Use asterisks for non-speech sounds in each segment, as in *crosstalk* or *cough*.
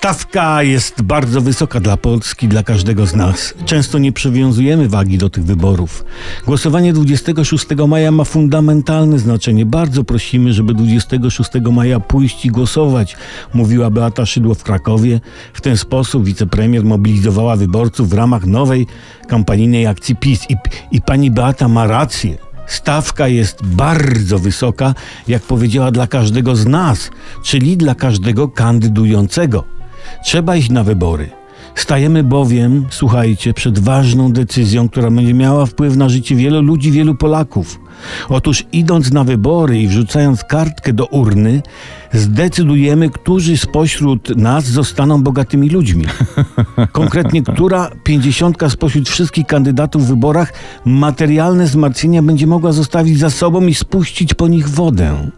Stawka jest bardzo wysoka dla Polski, dla każdego z nas. Często nie przywiązujemy wagi do tych wyborów. Głosowanie 26 maja ma fundamentalne znaczenie. Bardzo prosimy, żeby 26 maja pójść i głosować, mówiła Beata Szydło w Krakowie. W ten sposób wicepremier mobilizowała wyborców w ramach nowej kampanijnej akcji PiS. I, i pani Beata ma rację. Stawka jest bardzo wysoka, jak powiedziała, dla każdego z nas, czyli dla każdego kandydującego. Trzeba iść na wybory. Stajemy bowiem, słuchajcie, przed ważną decyzją, która będzie miała wpływ na życie wielu ludzi, wielu Polaków. Otóż idąc na wybory i wrzucając kartkę do urny, zdecydujemy, którzy spośród nas zostaną bogatymi ludźmi. *laughs* Konkretnie, która pięćdziesiątka spośród wszystkich kandydatów w wyborach materialne zmartwienia będzie mogła zostawić za sobą i spuścić po nich wodę.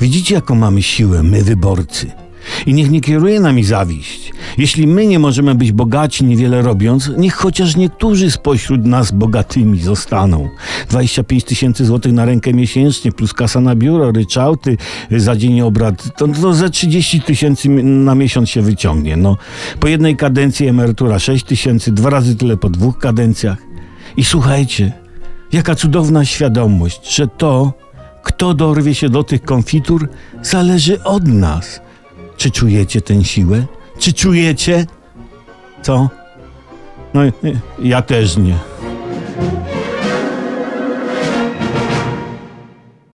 Widzicie, jaką mamy siłę, my wyborcy. I niech nie kieruje nami zawiść. Jeśli my nie możemy być bogaci, niewiele robiąc, niech chociaż niektórzy spośród nas bogatymi zostaną. 25 tysięcy złotych na rękę miesięcznie, plus kasa na biuro, ryczałty za dzień obrad, to, to ze 30 tysięcy na miesiąc się wyciągnie. No, po jednej kadencji emerytura 6 tysięcy, dwa razy tyle po dwóch kadencjach. I słuchajcie, jaka cudowna świadomość, że to, kto dorwie się do tych konfitur, zależy od nas. Czy czujecie tę siłę? Czy czujecie? Co? No, ja też nie.